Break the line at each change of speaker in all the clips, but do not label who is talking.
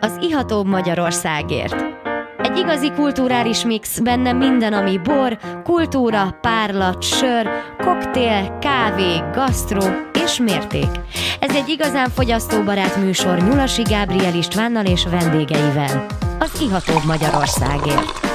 az ihatóbb Magyarországért. Egy igazi kulturális mix, benne minden, ami bor, kultúra, párlat, sör, koktél, kávé, gasztró és mérték. Ez egy igazán fogyasztóbarát műsor Nyulasi Gábriel Istvánnal és vendégeivel. Az ihatóbb Magyarországért.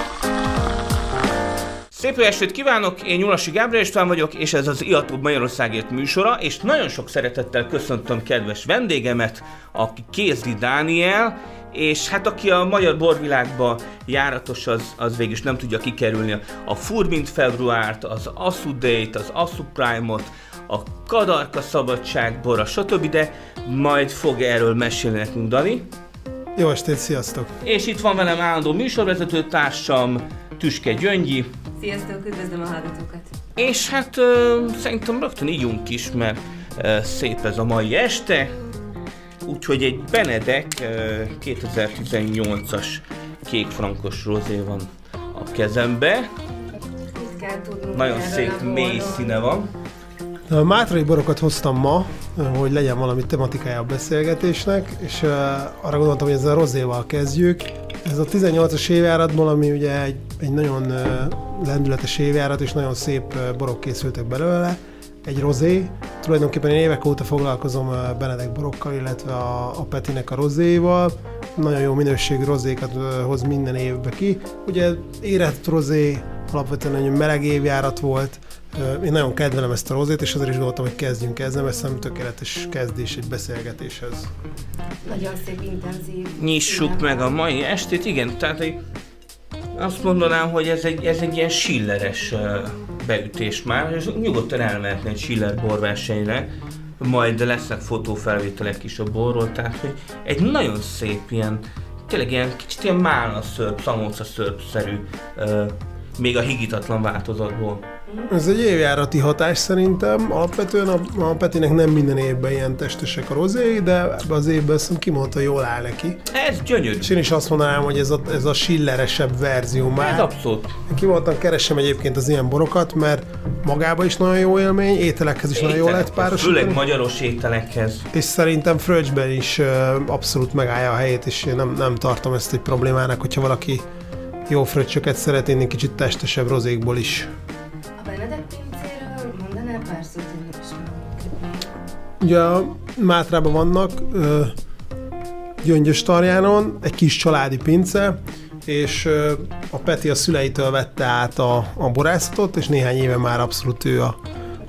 Szép jó estét kívánok, én Nyulasi Gábriel István vagyok, és ez az Iatóbb Magyarországért műsora, és nagyon sok szeretettel köszöntöm kedves vendégemet, aki Kézdi Dániel, és hát aki a magyar borvilágba járatos, az, az végül is nem tudja kikerülni a Furbint februárt, az Assudate, az Assu Prime-ot, a Kadarka Szabadságbora, stb., de majd fog erről mesélni nekünk Dani.
Jó estét, sziasztok!
És itt van velem állandó műsorvezető társam, Tüske Gyöngyi.
Sziasztok, üdvözlöm a hallgatókat!
És hát ö, szerintem rögtön ígyunk is, mert ö, szép ez a mai este. Úgyhogy egy Benedek ö, 2018-as kékfrankos rozé van a kezembe.
Mit kell tudnunk
Nagyon
erről
szép
a
mély
borról?
színe van.
Mátrai borokat hoztam ma, hogy legyen valami tematikája a beszélgetésnek, és arra gondoltam, hogy ezzel a rozéval kezdjük. Ez a 18-as évjáratból, ami ugye egy, egy nagyon lendületes évjárat, és nagyon szép borok készültek belőle, egy rozé. Tulajdonképpen én évek óta foglalkozom Benedek borokkal, illetve a, a Petinek a rozéival. Nagyon jó minőségű rozékat hoz minden évbe ki. Ugye érett rozé, alapvetően egy meleg évjárat volt, Én nagyon kedvelem ezt a rozét, és azért is gondoltam, hogy kezdjünk ezzel, mert szerintem tökéletes kezdés egy beszélgetéshez.
Nagyon szép, intenzív.
Nyissuk
színe
meg a mai estét, igen, tehát egy, azt mondanám, hogy ez egy, ez egy ilyen schilleres ö, beütés már, és nyugodtan elmehetne egy schiller borversenyre, majd lesznek fotófelvételek is a borról, tehát hogy egy nagyon szép ilyen, tényleg ilyen kicsit ilyen málna szörp, szamóca szörp-szerű, ö, még a higítatlan változatból.
Ez egy évjárati hatás szerintem. Alapvetően a, a Petinek nem minden évben ilyen testesek a rozéi, de ebben az évben azt kimondta, jól áll neki.
Ez gyönyörű.
És én is azt mondanám, hogy ez a, ez a schilleresebb verzió
Ez
már.
abszolút.
Kimondtam, keresem egyébként az ilyen borokat, mert magába is nagyon jó élmény, ételekhez is nagyon jó lehet
Ételekhez, Főleg magyaros ételekhez.
És szerintem Fröccsben is abszolút megállja a helyét, és én nem, nem tartom ezt egy problémának, hogyha valaki jó fröccsöket szeret inni kicsit testesebb rozékból is. Ugye a Mátrában vannak, Gyöngyös Tarjánon, egy kis családi pince, és a Peti a szüleitől vette át a, a borászatot, és néhány éve már abszolút ő a,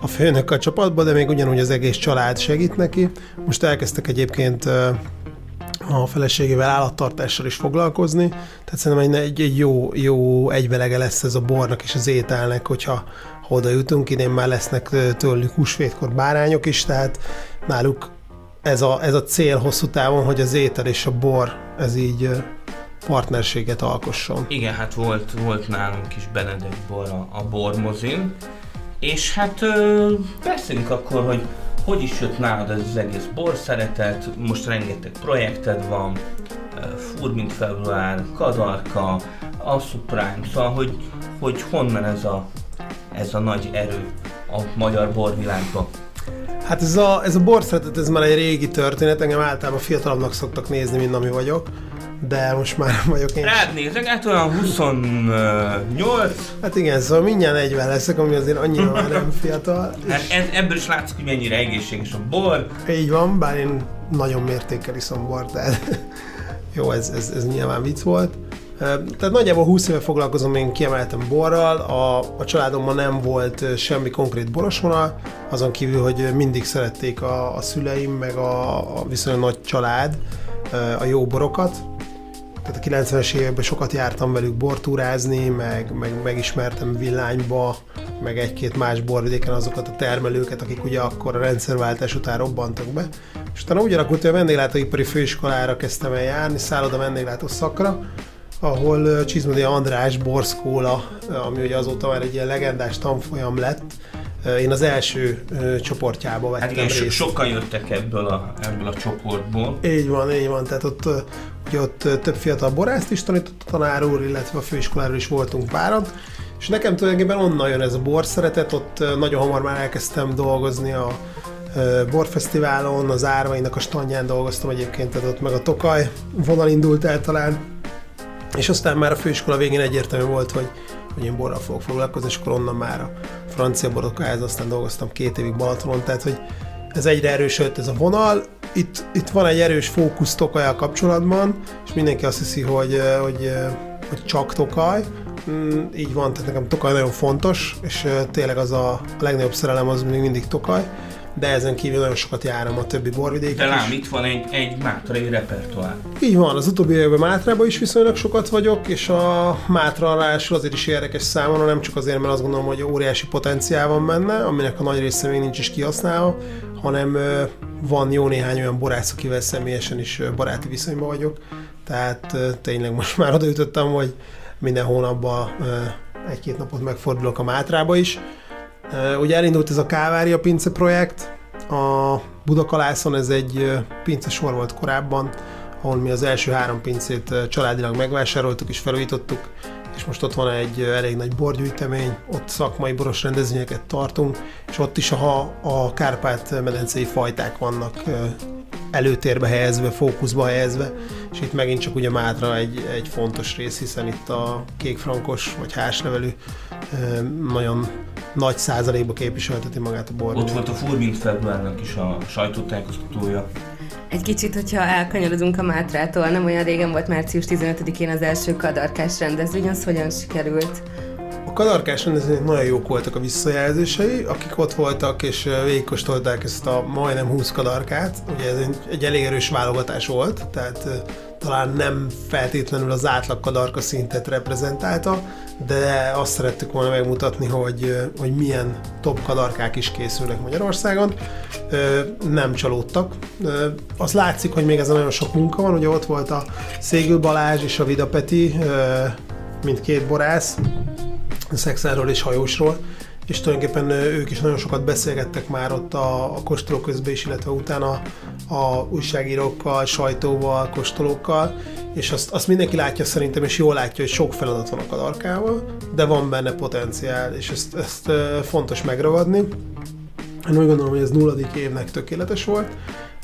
a főnök a csapatban, de még ugyanúgy az egész család segít neki. Most elkezdtek egyébként a feleségével állattartással is foglalkozni, tehát szerintem egy, egy, jó, jó egyvelege lesz ez a bornak és az ételnek, hogyha ha oda jutunk, idén már lesznek tőlük húsvétkor bárányok is, tehát náluk ez a, ez a cél hosszú távon, hogy az étel és a bor ez így partnerséget alkosson.
Igen, hát volt, volt nálunk is Benedek bor a, a bormozin, és hát ö, beszéljünk akkor, hogy hogy is jött nálad ez az egész bor szeretet, most rengeteg projekted van, Fur, mint február, Kadarka, Assu Prime, szóval hogy, hogy honnan ez a, ez a nagy erő a magyar borvilágban.
Hát ez a, ez a bor szeretet, ez már egy régi történet, engem általában fiatalabbnak szoktak nézni, mint ami vagyok, de most már vagyok én.
Rád nézek, hát olyan 28,
Hát igen, szóval mindjárt 40 leszek, ami azért annyira már nem fiatal.
hát ez, ebből is látszik, hogy mennyire egészséges a bor,
Így van, bár én nagyon mértékkel iszom bort, tehát jó, ez, ez, ez nyilván vicc volt. Tehát nagyjából 20 éve foglalkozom én kiemeltem borral, a, a családomban nem volt semmi konkrét borosvonal, azon kívül, hogy mindig szerették a, a szüleim, meg a, a viszonylag nagy család a jó borokat. Tehát a 90-es években sokat jártam velük bortúrázni, meg, meg megismertem villányba, meg egy-két más borvidéken azokat a termelőket, akik ugye akkor a rendszerváltás után robbantak be. És utána úgy alakult, hogy a vendéglátóipari főiskolára kezdtem el járni, szálloda vendéglátó szakra, ahol Csizmadi András borszkóla, ami ugye azóta már egy ilyen legendás tanfolyam lett, én az első csoportjába vettem
Hát igen,
részt.
sokan jöttek ebből a, ebből a csoportból.
Így van, így van. Tehát ott, ugye ott több fiatal borászt is tanított a tanár úr, illetve a főiskoláról is voltunk páran. És nekem tulajdonképpen onnan jön ez a bor szeretet, ott nagyon hamar már elkezdtem dolgozni a borfesztiválon, az Árvainak a standján dolgoztam egyébként, tehát ott meg a Tokaj vonal indult el talán, és aztán már a főiskola végén egyértelmű volt, hogy, hogy én borral fogok foglalkozni, és akkor onnan már a francia borokához, aztán dolgoztam két évig Balatonon, tehát hogy ez egyre erősödött ez a vonal. Itt, itt van egy erős fókusz Tokajjal kapcsolatban, és mindenki azt hiszi, hogy, hogy, hogy csak Tokaj. Mm, így van, tehát nekem Tokaj nagyon fontos, és tényleg az a, a legnagyobb szerelem az még mindig Tokaj de ezen kívül nagyon sokat járom a többi borvidéket
De lám, itt van egy, egy mátrai repertoár.
Így van, az utóbbi években Mátrában is viszonylag sokat vagyok, és a Mátra ráadásul azért is érdekes számomra, nem csak azért, mert azt gondolom, hogy óriási potenciál van benne, aminek a nagy része még nincs is kihasználva, hanem van jó néhány olyan borász, akivel személyesen is baráti viszonyban vagyok. Tehát tényleg most már odaütöttem, hogy minden hónapban egy-két napot megfordulok a Mátrába is, Ugye elindult ez a Kávária pince projekt, a Budakalászon ez egy pince sor volt korábban, ahol mi az első három pincét családilag megvásároltuk és felújítottuk, és most ott van egy elég nagy borgyűjtemény, ott szakmai boros rendezvényeket tartunk, és ott is a, a Kárpát-medencei fajták vannak előtérbe helyezve, fókuszba helyezve, és itt megint csak ugye Mátra egy, egy fontos rész, hiszen itt a kékfrankos vagy hárslevelű nagyon nagy százalékba képviselteti magát a bor.
Ott volt a Furbint februárnak is a sajtótájékoztatója.
Egy kicsit, hogyha elkanyarodunk a Mátrától, nem olyan régen volt március 15-én az első kadarkás rendezvény, az hogyan sikerült?
A kadarkás rendezvények nagyon jók voltak a visszajelzései, akik ott voltak és végigkóstolták ezt a majdnem 20 kadarkát. Ugye ez egy, egy elég erős válogatás volt, tehát talán nem feltétlenül az átlag kadarka szintet reprezentálta, de azt szerettük volna megmutatni, hogy, hogy milyen top kadarkák is készülnek Magyarországon. Nem csalódtak. Az látszik, hogy még ez nagyon sok munka van, ugye ott volt a Szégül Balázs és a Vida Peti, mint két borász, szexáról és hajósról, és tulajdonképpen ők is nagyon sokat beszélgettek már ott a, a kóstolók közben is, illetve utána a újságírókkal, sajtóval, kóstolókkal, és azt, azt mindenki látja szerintem, és jól látja, hogy sok feladat van a kadarkával, de van benne potenciál, és ezt, ezt fontos megragadni. Én úgy gondolom, hogy ez nulladik évnek tökéletes volt,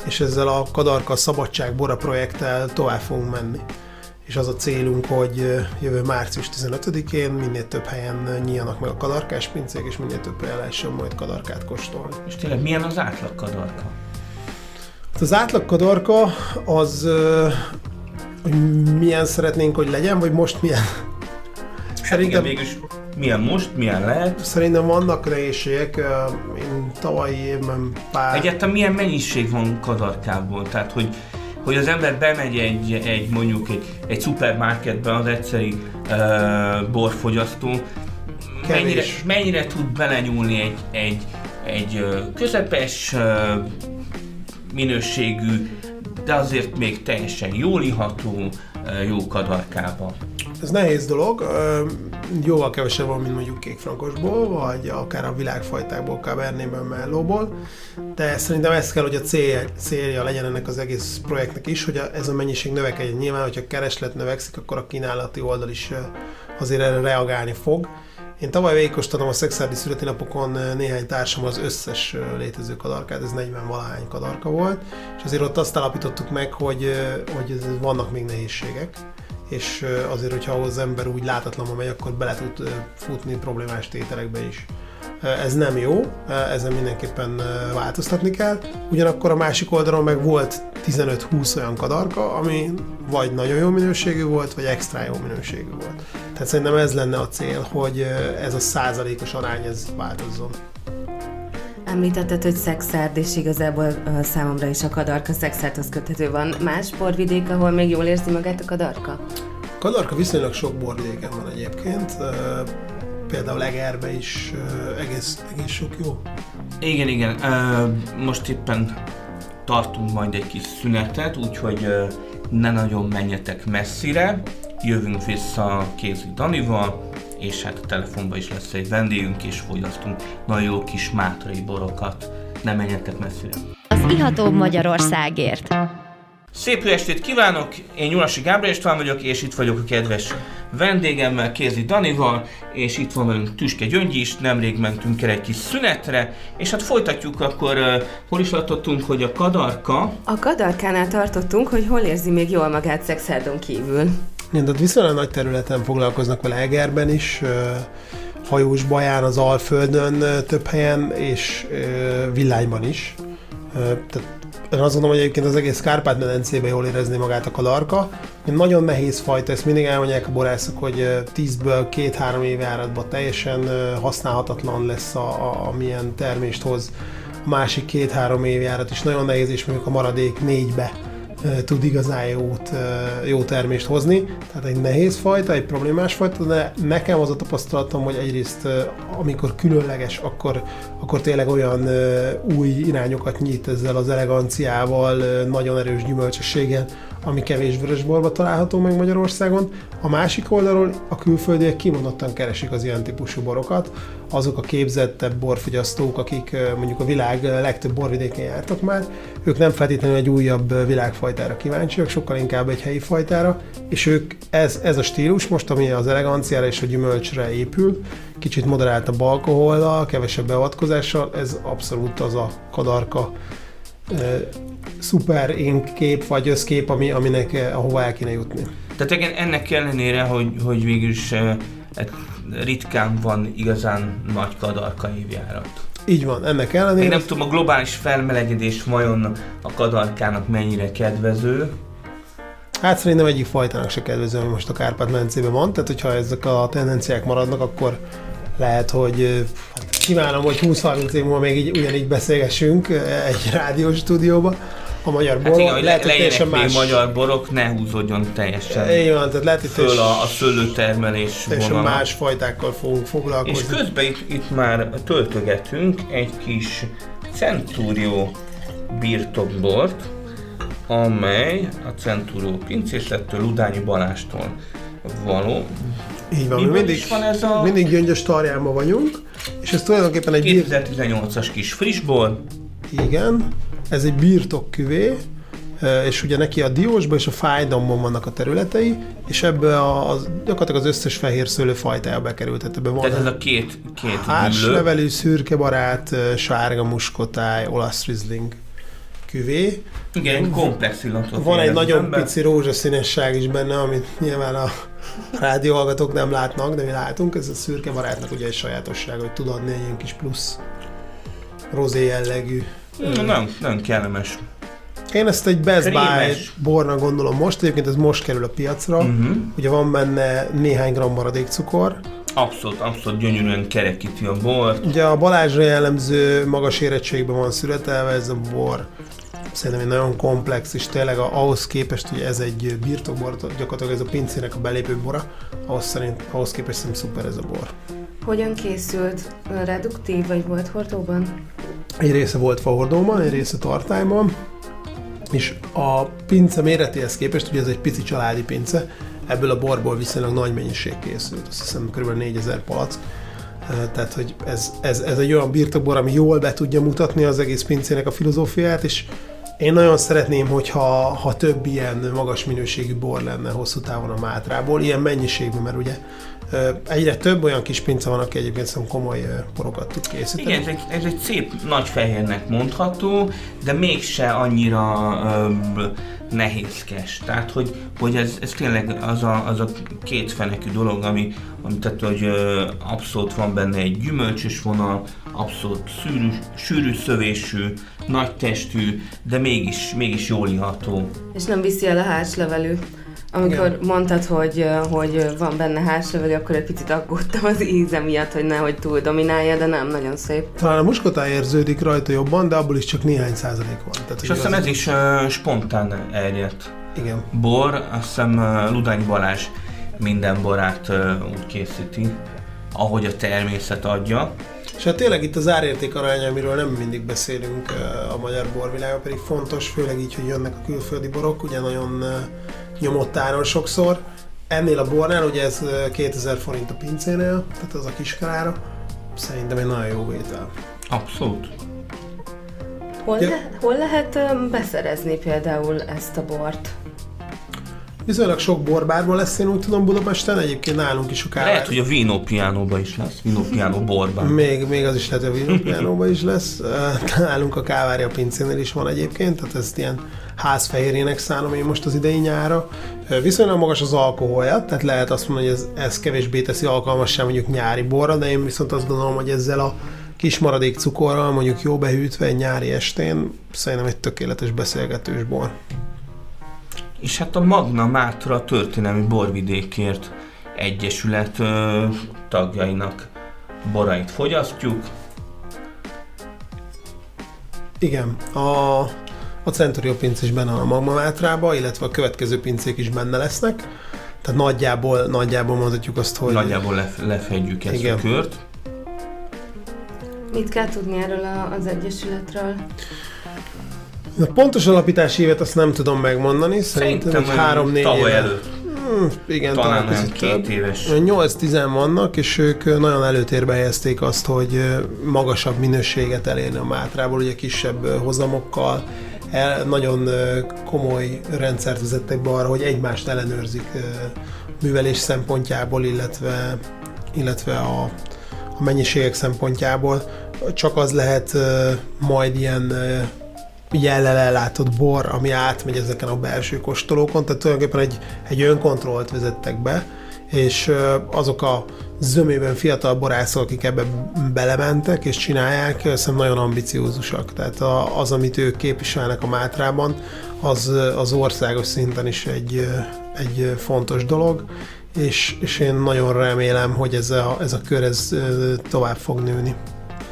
és ezzel a Kadarka Szabadság Bora projekttel tovább fogunk menni és az a célunk, hogy jövő március 15-én minél több helyen nyíljanak meg a kadarkás pincék, és minél több helyen lehessen majd kadarkát kóstolni.
És tényleg milyen az átlag kadarka?
Hát az átlag kadarka az, hogy milyen szeretnénk, hogy legyen, vagy most milyen?
Szerintem... Igen, mégis milyen most, milyen lehet?
Szerintem vannak nehézségek. Én tavalyi évben pár...
Egyáltalán milyen mennyiség van kadarkából? Tehát, hogy hogy az ember bemegy egy, egy mondjuk egy, egy szupermarketbe az egyszeri uh, borfogyasztó, mennyire, mennyire tud belenyúlni egy, egy, egy közepes uh, minőségű, de azért még teljesen jól iható, uh, jó kadarkába.
Ez nehéz dolog, jóval kevesebb van, mint mondjuk kékfrankosból, vagy akár a világfajtákból, Cabernetben, Mellóból, de szerintem ez kell, hogy a célja, célja legyen ennek az egész projektnek is, hogy ez a mennyiség növekedjen. Nyilván, hogyha a kereslet növekszik, akkor a kínálati oldal is azért erre reagálni fog. Én tavaly végigkóstoltam a szexárdi születésnapokon néhány társam az összes létező kadarkát, ez 40 valahány kadarka volt, és azért ott azt állapítottuk meg, hogy, hogy vannak még nehézségek és azért, hogyha az ember úgy látatlanul megy, akkor bele tud futni problémás tételekbe is. Ez nem jó, ezen mindenképpen változtatni kell. Ugyanakkor a másik oldalon meg volt 15-20 olyan kadarka, ami vagy nagyon jó minőségű volt, vagy extra jó minőségű volt. Tehát szerintem ez lenne a cél, hogy ez a százalékos arány ez változzon.
Említetted, hogy Szexárd, és igazából uh, számomra is a kadarka Szexárdhoz köthető van. Más borvidék, ahol még jól érzi magát a kadarka?
Kadarka viszonylag sok borvidéken van egyébként. Uh, például Egerbe is uh, egész, egész sok jó.
Igen, igen. Uh, most éppen tartunk majd egy kis szünetet, úgyhogy uh, ne nagyon menjetek messzire. Jövünk vissza Kézi Danival, és hát a telefonban is lesz egy vendégünk, és fogyasztunk nagyon jó kis mátrai borokat. Ne menjetek messzire.
Az Iható Magyarországért.
Szép jó estét kívánok, én Nyulasi Gábor István vagyok, és itt vagyok a kedves vendégemmel, Kézi Danival, és itt van velünk Tüske Gyöngyi is, nemrég mentünk el egy kis szünetre, és hát folytatjuk akkor, uh, hol is tartottunk, hogy a kadarka...
A kadarkánál tartottunk, hogy hol érzi még jól magát szexárdon kívül.
Igen, tehát viszonylag nagy területen foglalkoznak vele Egerben is, hajós baján, az Alföldön több helyen, és Villányban is. Tehát én azt gondolom, hogy egyébként az egész Kárpát-medencében jól érezni magát a kadarka. Egy nagyon nehéz fajta, ezt mindig elmondják a borászok, hogy 10-ből 2-3 év járatban teljesen használhatatlan lesz, a, a, amilyen termést hoz. A másik két-három évjárat is nagyon nehéz, és mondjuk a maradék négybe tud igazán jót, jó termést hozni. Tehát egy nehéz fajta, egy problémás fajta, de nekem az a tapasztalatom, hogy egyrészt amikor különleges, akkor, akkor tényleg olyan új irányokat nyit ezzel az eleganciával, nagyon erős gyümölcsösséggel, ami kevés vörösborba található meg Magyarországon. A másik oldalról a külföldiek kimondottan keresik az ilyen típusú borokat, azok a képzettebb borfogyasztók, akik mondjuk a világ legtöbb borvidékén jártak már, ők nem feltétlenül egy újabb világfajtára kíváncsiak, sokkal inkább egy helyi fajtára, és ők ez, ez a stílus most, ami az eleganciára és a gyümölcsre épül, kicsit moderáltabb alkohollal, kevesebb beavatkozással, ez abszolút az a kadarka szuper kép vagy összkép, ami, aminek eh, ahova el kéne jutni.
Tehát ennek ellenére, hogy, hogy végülis eh, ritkán van igazán nagy kadarka évjárat.
Így van, ennek ellenére...
Én nem tudom, a globális felmelegedés vajon a kadarkának mennyire kedvező.
Hát szerintem egyik fajtának se kedvező, ami most a Kárpát-medencében van, tehát hogyha ezek a tendenciák maradnak, akkor lehet, hogy hát kívánom, hogy 20-30 év múlva még így, ugyanígy beszélgessünk egy rádiós stúdióba a magyar borok. Hát
igen, hogy lehet, hogy más... magyar borok, ne húzódjon teljesen
igen, tehát lehet, hogy
föl a, a szőlőtermelés
vonala. más fajtákkal fogunk foglalkozni.
És közben itt, itt már töltögetünk egy kis Centurio birtokbort, amely a Centurio pincészettől, Ludányi Balástól való.
Így van, mi mindig, van ez a... mindig gyöngyös tarjánban vagyunk, és ez tulajdonképpen egy...
2018-as kis frissból.
Igen, ez egy birtokküvé, és ugye neki a diósban és a fájdalomban vannak a területei, és ebből a, a, gyakorlatilag az összes fehér szőlő fajtája bekerült. Tehát ebben
van Tehát ez a két, két
Hárslevelű, szürke barát, sárga muskotáj, olasz rizling küvé.
Igen, komplex illatot.
Van egy nagyon ember. pici rózsaszínesság is benne, amit nyilván a rádióhallgatók nem látnak, de mi látunk. Ez a szürke barátnak ugye egy sajátosság, hogy tud adni egy ilyen kis plusz rozé jellegű
Mm, nem, nem kellemes.
Én ezt egy Best Buy bornak gondolom most, egyébként ez most kerül a piacra. Uh-huh. Ugye van benne néhány gram maradék cukor.
Abszolút, abszolút gyönyörűen kerekíti a bor.
Ugye a Balázsra jellemző magas érettségben van születelve ez a bor. Szerintem egy nagyon komplex, és tényleg ahhoz képest, hogy ez egy birtokbor, gyakorlatilag ez a pincének a belépő bora, ahhoz, szerint, ahhoz képest szerintem szuper ez a bor.
Hogyan készült? Reduktív vagy volt hordóban?
Egy része volt fahordóban, egy része tartályban, és a pince méretéhez képest, ugye ez egy pici családi pince, ebből a borból viszonylag nagy mennyiség készült, azt hiszem kb. 4000 palack, tehát, hogy ez, ez, ez egy olyan birtokbor, ami jól be tudja mutatni az egész pincének a filozófiát, és én nagyon szeretném, hogyha ha több ilyen magas minőségű bor lenne hosszú távon a Mátrából, ilyen mennyiségben, mert ugye Egyre több olyan kis pince van, aki egyébként szerintem komoly porokat tud készíteni.
Igen, ez egy, ez egy szép nagy fehérnek mondható, de mégse annyira ö, nehézkes. Tehát, hogy, hogy ez, ez tényleg az a, az a kétfenekű dolog, ami, ami tehát, hogy ö, abszolút van benne egy gyümölcsös vonal, abszolút szűrű, sűrű szövésű, nagy testű, de mégis, mégis jól iható.
És nem viszi el a hárslevelű. Amikor Igen. mondtad, hogy, hogy van benne hárslevelő, akkor egy picit aggódtam az íze miatt, hogy nehogy túl dominálja, de nem, nagyon szép.
Talán a muskotáj érződik rajta jobban, de abból is csak néhány százalék van.
Tehát, És azt hiszem ez is uh, spontán erjedt.
Igen.
Bor, azt hiszem uh, Ludány Balázs minden borát uh, úgy készíti, ahogy a természet adja.
És hát tényleg itt az árérték aránya, amiről nem mindig beszélünk a magyar borvilágban, pedig fontos, főleg így, hogy jönnek a külföldi borok, ugye nagyon nyomott áron sokszor. Ennél a bornál, ugye ez 2000 forint a pincénél, tehát az a kiskarára, szerintem egy nagyon jó vétel.
Abszolút.
Hol, le, hol lehet beszerezni például ezt a bort?
Viszonylag sok borbárban lesz, én úgy tudom Budapesten, egyébként nálunk is a
kávé. Lehet, hogy a Vino Pianoba is lesz, Vino Piano borban.
még, még az is lehet, hogy a Vino Pianoba is lesz. nálunk a Kávária pincénél is van egyébként, tehát ezt ilyen házfehérjének szánom én most az idei nyára. Viszonylag magas az alkoholja, tehát lehet azt mondani, hogy ez, ez kevésbé teszi alkalmassá mondjuk nyári borra, de én viszont azt gondolom, hogy ezzel a kis maradék cukorral, mondjuk jó behűtve egy nyári estén, szerintem egy tökéletes beszélgetős bor.
És hát a Magna Mátra történelmi borvidékért egyesület ö, tagjainak borait fogyasztjuk.
Igen, a, a Centurio pinc is benne a Magma Mátrába, illetve a következő pincék is benne lesznek. Tehát nagyjából, nagyjából mondhatjuk azt, hogy...
Nagyjából lef, lefedjük ezt igen. a kört.
Mit kell tudni erről az egyesületről?
A pontos alapítási évet azt nem tudom megmondani, szerintem, szerintem három 4 éve.
előtt.
Hmm, igen,
talán, talán két éves.
8-10 vannak, és ők nagyon előtérbe helyezték azt, hogy magasabb minőséget elérni a Mátrából, ugye kisebb hozamokkal, el, nagyon komoly rendszert vezettek be arra, hogy egymást ellenőrzik művelés szempontjából, illetve, illetve a, a mennyiségek szempontjából. Csak az lehet majd ilyen jellel ellátott bor, ami átmegy ezeken a belső kóstolókon, tehát tulajdonképpen egy, egy önkontrollt vezettek be, és azok a zömében fiatal borászok, akik ebbe belementek és csinálják, szerintem nagyon ambiciózusak. Tehát az, amit ők képviselnek a Mátrában, az, az országos szinten is egy, egy fontos dolog, és, és én nagyon remélem, hogy ez a, ez a kör ez tovább fog nőni.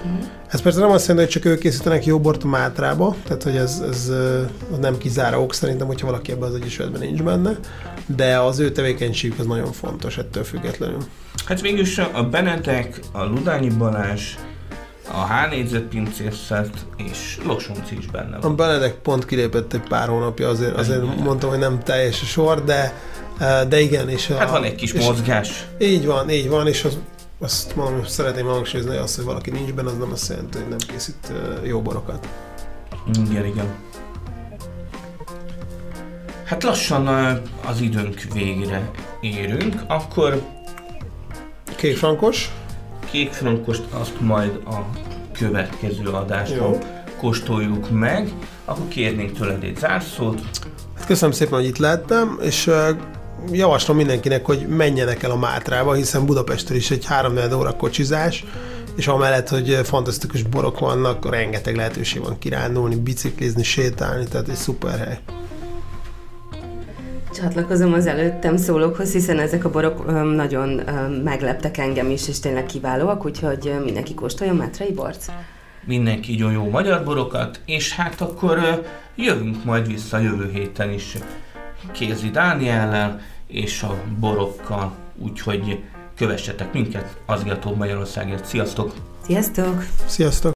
Uh-huh. Ez persze nem azt jelenti, hogy csak ők készítenek jó bort Mátrába, tehát hogy ez, ez nem kizárók szerintem, hogyha valaki ebben az egyesületben nincs benne, de az ő tevékenységük az nagyon fontos ettől függetlenül.
Hát végülis a Benedek, a Ludányi Balázs, a H pincészet és Losonci is benne van.
A Benedek pont kilépett egy pár hónapja, azért, azért mondtam, hogy nem teljes a sor, de de igen, és
a, Hát van egy kis mozgás.
Így van, így van, és az azt mondom, hogy szeretném hangsúlyozni, hogy az, hogy valaki nincs benne, az nem azt jelenti, hogy nem készít jó borokat.
Igen, igen. Hát lassan az időnk végére érünk, akkor...
Kékfrankos?
Kékfrankost azt majd a következő adásban kóstoljuk meg. Akkor kérnénk tőled egy zárszót.
Hát köszönöm szépen, hogy itt lettem, és javaslom mindenkinek, hogy menjenek el a Mátrába, hiszen Budapestről is egy 3 óra kocsizás, és amellett, hogy fantasztikus borok vannak, rengeteg lehetőség van kirándulni, biciklizni, sétálni, tehát egy szuper hely.
Csatlakozom az előttem szólókhoz, hiszen ezek a borok nagyon megleptek engem is, és tényleg kiválóak, úgyhogy mindenki kóstoljon Mátrai bort.
Mindenki így jó magyar borokat, és hát akkor jövünk majd vissza jövő héten is Kézi Dániellel és a borokkal, úgyhogy kövessetek minket, Azgató Magyarországért. Sziasztok!
Sziasztok!
Sziasztok!